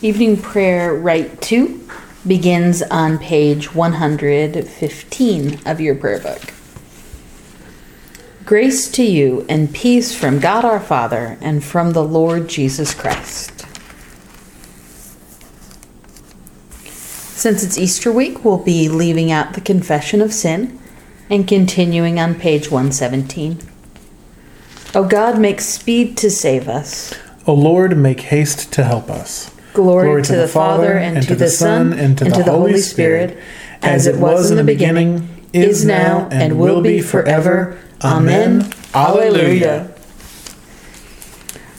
Evening prayer, Rite two, begins on page 115 of your prayer book. Grace to you and peace from God our Father and from the Lord Jesus Christ. Since it's Easter week, we'll be leaving out the confession of sin and continuing on page 117. O God, make speed to save us. O Lord, make haste to help us. Glory, Glory to, to, the Father, and, to the Son, and to, and the, the Holy Spirit, Spirit as it was in the beginning, is now, and will be forever. Amen. Alleluia.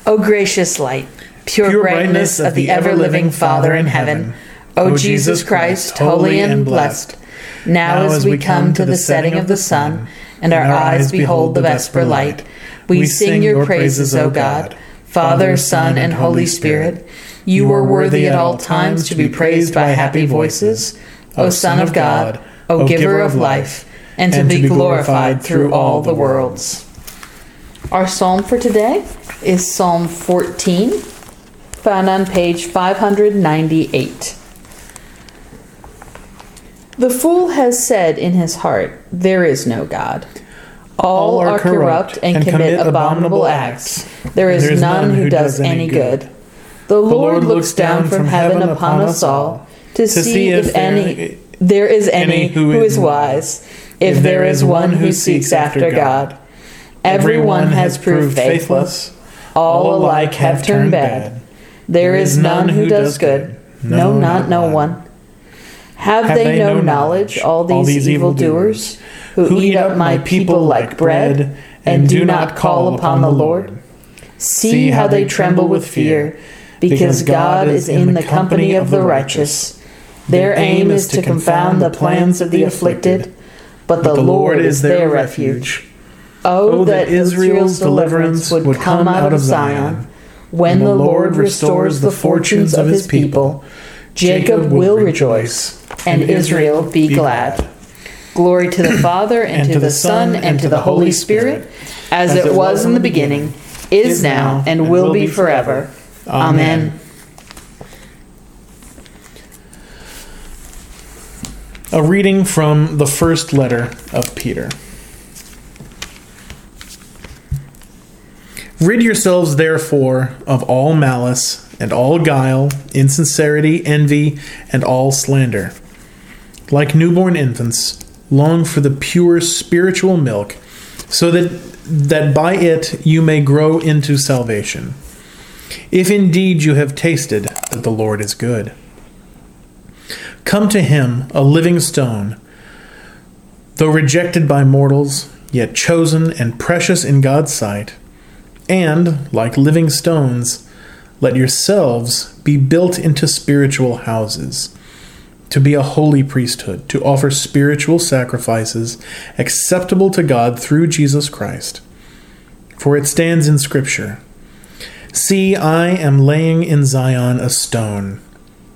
O gracious light, pure, pure brightness of the ever living Father in heaven, O Jesus Christ, holy and blessed, now as we come to the setting of the sun, and our eyes behold the vesper light, we sing your praises, O God, Father, Son, and Holy Spirit. You are worthy at all times to be praised by happy voices, O Son of God, O Giver of life, and to be glorified through all the worlds. Our psalm for today is Psalm 14, found on page 598. The fool has said in his heart, There is no God. All, are corrupt and, commit abominable acts. There is, there is none who does any good. The Lord looks down from heaven upon us all to see if any there is any who is wise, if there is one who seeks after God. Everyone has proved faithless. All alike have turned bad. There is none who does good. No, not no one. Have they no knowledge, all these evildoers? who eat up my people like bread, and do not call upon the Lord. See how they tremble with fear, because God is in the company of the righteous. Their aim is to confound the plans of the afflicted, but the Lord is their refuge. Oh, that Israel's deliverance would come out of Zion. When the Lord restores the fortunes of his people, Jacob will rejoice, and Israel be glad. Glory to the Father, and, to, the Son, and to the Holy Spirit, as it was in the beginning, is now, and will be forever. Amen. A reading from the first letter of Peter. Rid yourselves, therefore, of all malice, and all guile, insincerity, envy, and all slander. Like newborn infants, long for the pure spiritual milk, so that that by it you may grow into salvation. If indeed you have tasted that the Lord is good. Come to him, a living stone, though rejected by mortals, yet chosen and precious in God's sight. And, like living stones, let yourselves be built into spiritual houses to be a holy priesthood, to offer spiritual sacrifices acceptable to God through Jesus Christ. For it stands in Scripture See, I am laying in Zion a stone,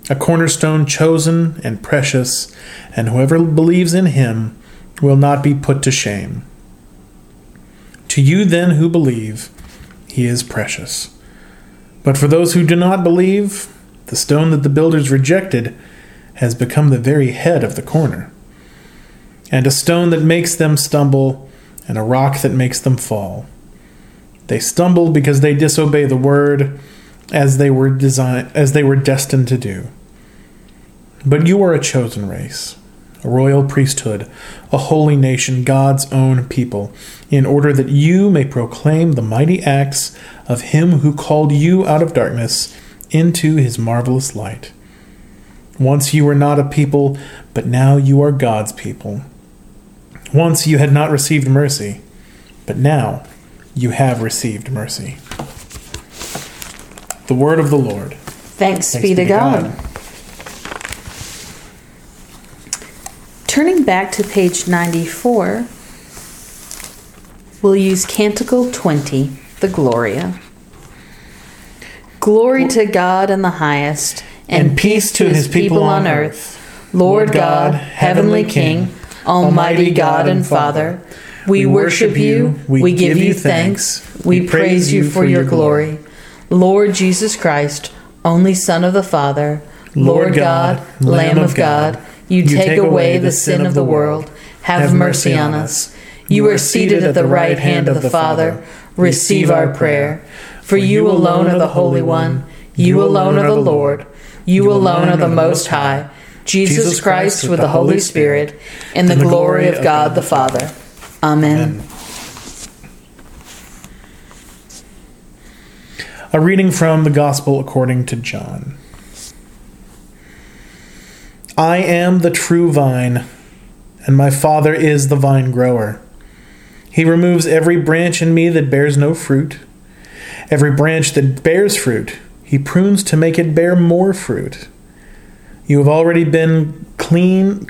a cornerstone chosen and precious, and whoever believes in him will not be put to shame. To you, then, who believe, he is precious. But for those who do not believe, the stone that the builders rejected has become the very head of the corner, and a stone that makes them stumble, and a rock that makes them fall. They stumble because they disobey the word as they were designed as they were destined to do. But you are a chosen race, a royal priesthood, a holy nation, God's own people, in order that you may proclaim the mighty acts of him who called you out of darkness into his marvelous light. Once you were not a people, but now you are God's people. Once you had not received mercy, but now you have received mercy. The word of the Lord. Thanks, Thanks be, to God. God. Turning back to page 94, we'll use Canticle 20, the Gloria. Glory to God in the highest and peace to his people on earth. Lord God, heavenly King, almighty God and Father, we worship you, we give you thanks, we praise you for your glory. Lord Jesus Christ, only Son of the Father, Lord God, Lamb of God, you take away the sin of the world. Have mercy on us. You are seated at the right hand of the Father. Receive our prayer. For you alone are the Holy One. You alone are the Lord. You alone are the Most High. Jesus Christ with the Holy Spirit, in the glory of God the Father. Amen. A reading from the Gospel according to John. I am the true vine, and my Father is the vine grower. He removes every branch in me that bears no fruit. Every branch that bears fruit, he prunes to make it bear more fruit. You have already been clean,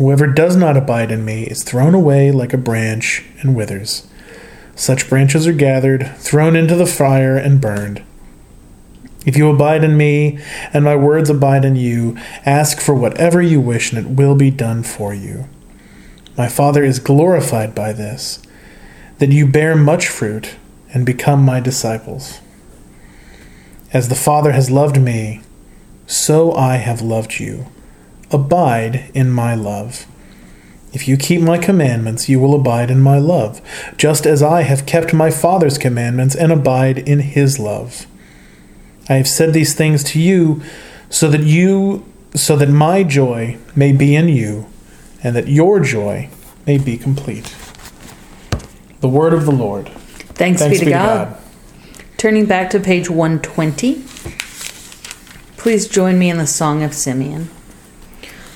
Whoever does not abide in me is thrown away like a branch and withers. Such branches are gathered, thrown into the fire, and burned. If you abide in me, and my words abide in you, ask for whatever you wish, and it will be done for you. My Father is glorified by this, that you bear much fruit and become my disciples. As the Father has loved me, so I have loved you. Abide in my love. If you keep my commandments, you will abide in my love, just as I have kept my Father's commandments and abide in his love. I have said these things to you so that you so that my joy may be in you and that your joy may be complete. The word of the Lord. Thanks, Thanks be, to, be God. to God. Turning back to page 120. Please join me in the Song of Simeon.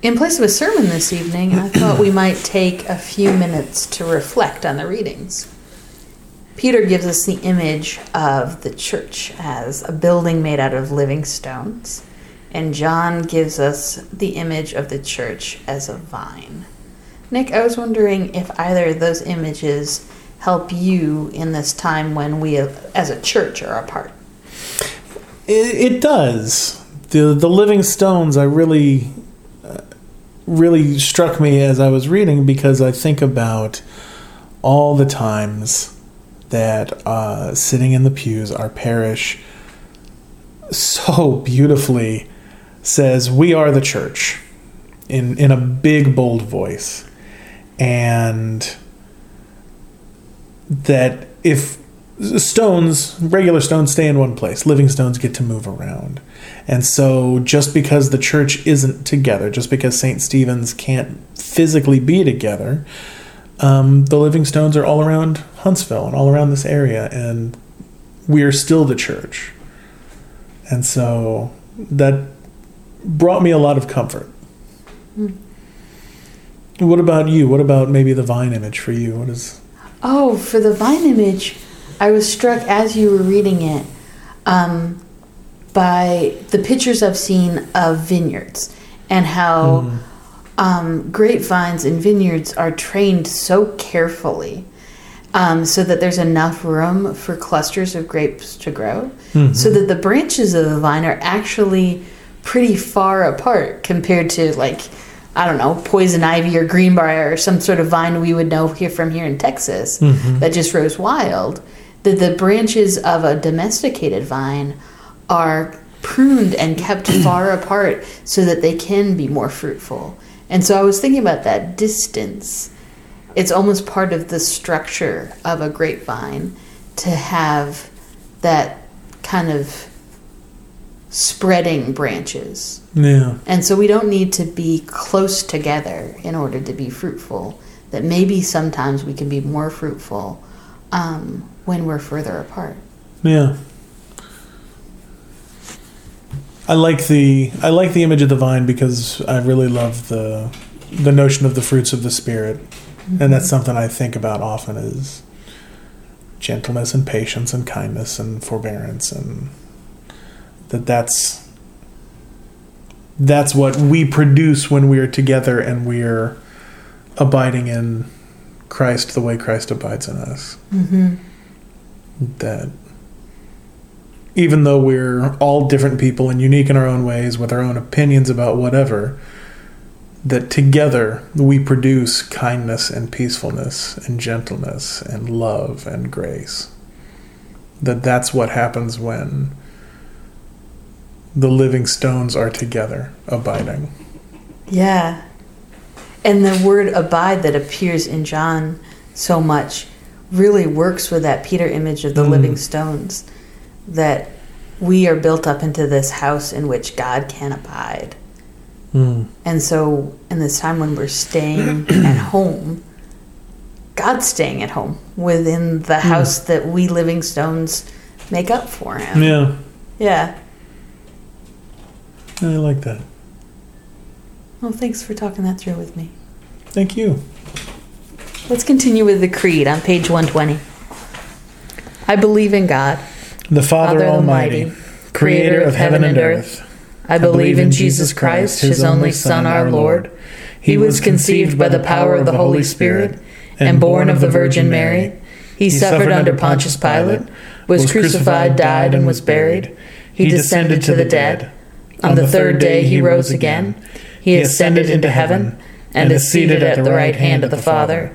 In place of a sermon this evening, I thought we might take a few minutes to reflect on the readings. Peter gives us the image of the church as a building made out of living stones, and John gives us the image of the church as a vine. Nick, I was wondering if either of those images help you in this time when we, as a church, are apart. It, it does. The the living stones, I really really struck me as I was reading because I think about all the times that uh, sitting in the pews, our parish so beautifully says, We are the church in, in a big, bold voice. And that if stones, regular stones, stay in one place, living stones get to move around. And so, just because the church isn't together, just because St. Stephen's can't physically be together, um, the Living Stones are all around Huntsville and all around this area, and we are still the church. And so, that brought me a lot of comfort. Mm. What about you? What about maybe the vine image for you? What is. Oh, for the vine image, I was struck as you were reading it. Um, by the pictures I've seen of vineyards and how mm. um, grapevines and vineyards are trained so carefully um, so that there's enough room for clusters of grapes to grow, mm-hmm. so that the branches of the vine are actually pretty far apart compared to like I don't know poison ivy or greenbrier or some sort of vine we would know here from here in Texas mm-hmm. that just grows wild. That the branches of a domesticated vine are pruned and kept far apart so that they can be more fruitful. And so I was thinking about that distance. It's almost part of the structure of a grapevine to have that kind of spreading branches. Yeah. And so we don't need to be close together in order to be fruitful. That maybe sometimes we can be more fruitful um, when we're further apart. Yeah. I like the I like the image of the vine because I really love the the notion of the fruits of the spirit, mm-hmm. and that's something I think about often is gentleness and patience and kindness and forbearance and that that's that's what we produce when we are together and we're abiding in Christ the way Christ abides in us. Mm-hmm. That even though we're all different people and unique in our own ways with our own opinions about whatever, that together we produce kindness and peacefulness and gentleness and love and grace. That that's what happens when the living stones are together, abiding. Yeah. And the word abide that appears in John so much really works with that Peter image of the mm. living stones that we are built up into this house in which God can abide. Mm. And so, in this time when we're staying at home, God's staying at home within the hmm. house mm. that we living stones make up for Him. Yeah. Yeah. I like that. Well, thanks for talking that through with me. Thank you. Let's continue with the Creed on page 120. I believe in God, the Father, Father Almighty, Almighty, creator of heaven and earth. I believe in Jesus Christ, his only Son, our Lord. He was conceived by the power of the Holy Spirit and born of the Virgin Mary. He suffered under Pontius Pilate, was crucified, died, and was buried. He descended to the dead. On the third day he rose again. He ascended into heaven and is seated at the right hand of the Father.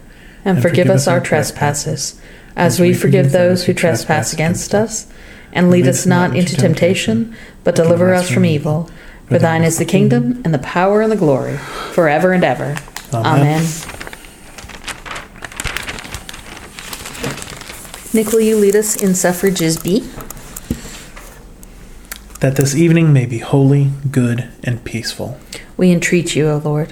and forgive us our trespasses, as we forgive those who trespass against us. And lead us not into temptation, but deliver us from evil. For thine is the kingdom, and the power, and the glory, forever and ever. Amen. Nick, will you lead us in suffrages B? that this evening may be holy, good, and peaceful. We entreat you, O Lord.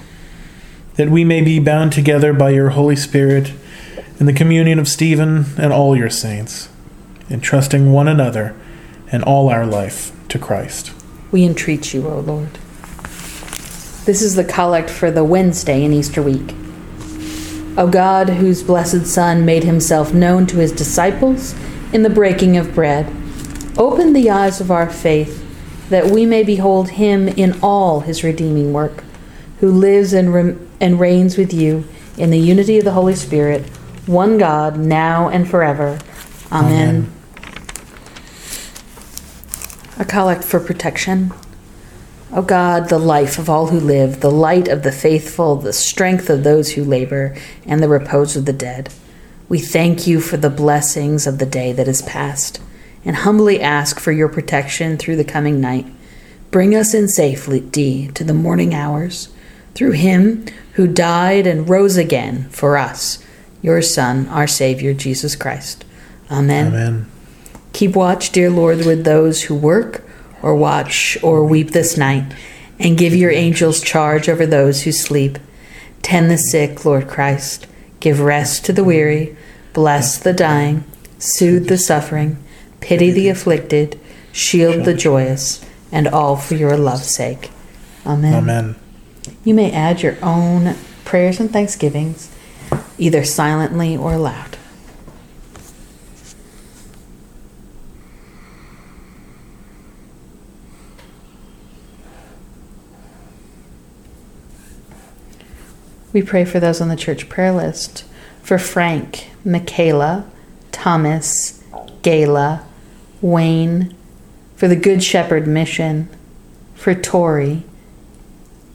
That we may be bound together by your Holy Spirit in the communion of Stephen and all your saints, entrusting one another and all our life to Christ. We entreat you, O Lord. This is the collect for the Wednesday in Easter week. O God, whose blessed Son made himself known to his disciples in the breaking of bread, Open the eyes of our faith, that we may behold him in all his redeeming work, who lives and, re- and reigns with you in the unity of the Holy Spirit, one God, now and forever. Amen. Amen. A collect for protection. O God, the life of all who live, the light of the faithful, the strength of those who labor, and the repose of the dead, we thank you for the blessings of the day that is past and humbly ask for your protection through the coming night. Bring us in safety to the morning hours through him who died and rose again for us, your Son, our Savior, Jesus Christ. Amen. Amen. Keep watch, dear Lord, with those who work or watch or weep this night, and give your angels charge over those who sleep. Tend the sick, Lord Christ. Give rest to the weary. Bless the dying. Soothe the suffering Pity the afflicted, shield the joyous, and all for your love's sake. Amen. Amen. You may add your own prayers and thanksgivings, either silently or loud. We pray for those on the church prayer list. For Frank, Michaela, Thomas, Gayla, Wayne, for the Good Shepherd Mission, for Tori,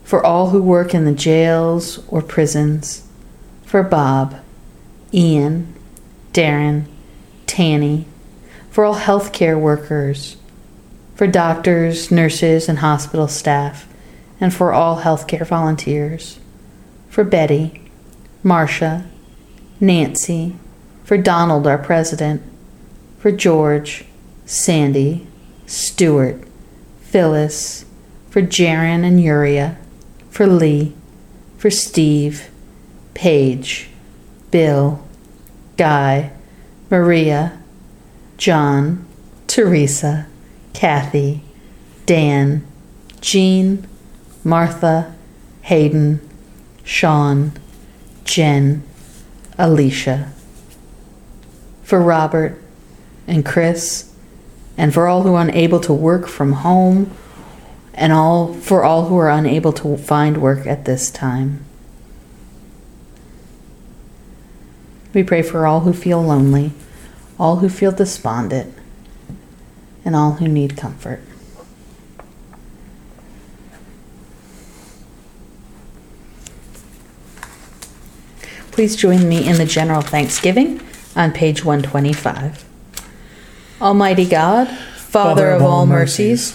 for all who work in the jails or prisons, for Bob, Ian, Darren, Tanny, for all healthcare workers, for doctors, nurses, and hospital staff, and for all healthcare volunteers for Betty, Marcia, Nancy, for Donald, our president, for George, Sandy, Stuart, Phyllis, for Jaron and Uriah, for Lee, for Steve, Paige, Bill, Guy, Maria, John, Teresa, Kathy, Dan, Jean, Martha, Hayden, Sean, Jen, Alicia, for Robert and Chris, and for all who are unable to work from home, and all for all who are unable to find work at this time. We pray for all who feel lonely, all who feel despondent, and all who need comfort. Please join me in the general thanksgiving on page 125. Almighty God, Father of all mercies,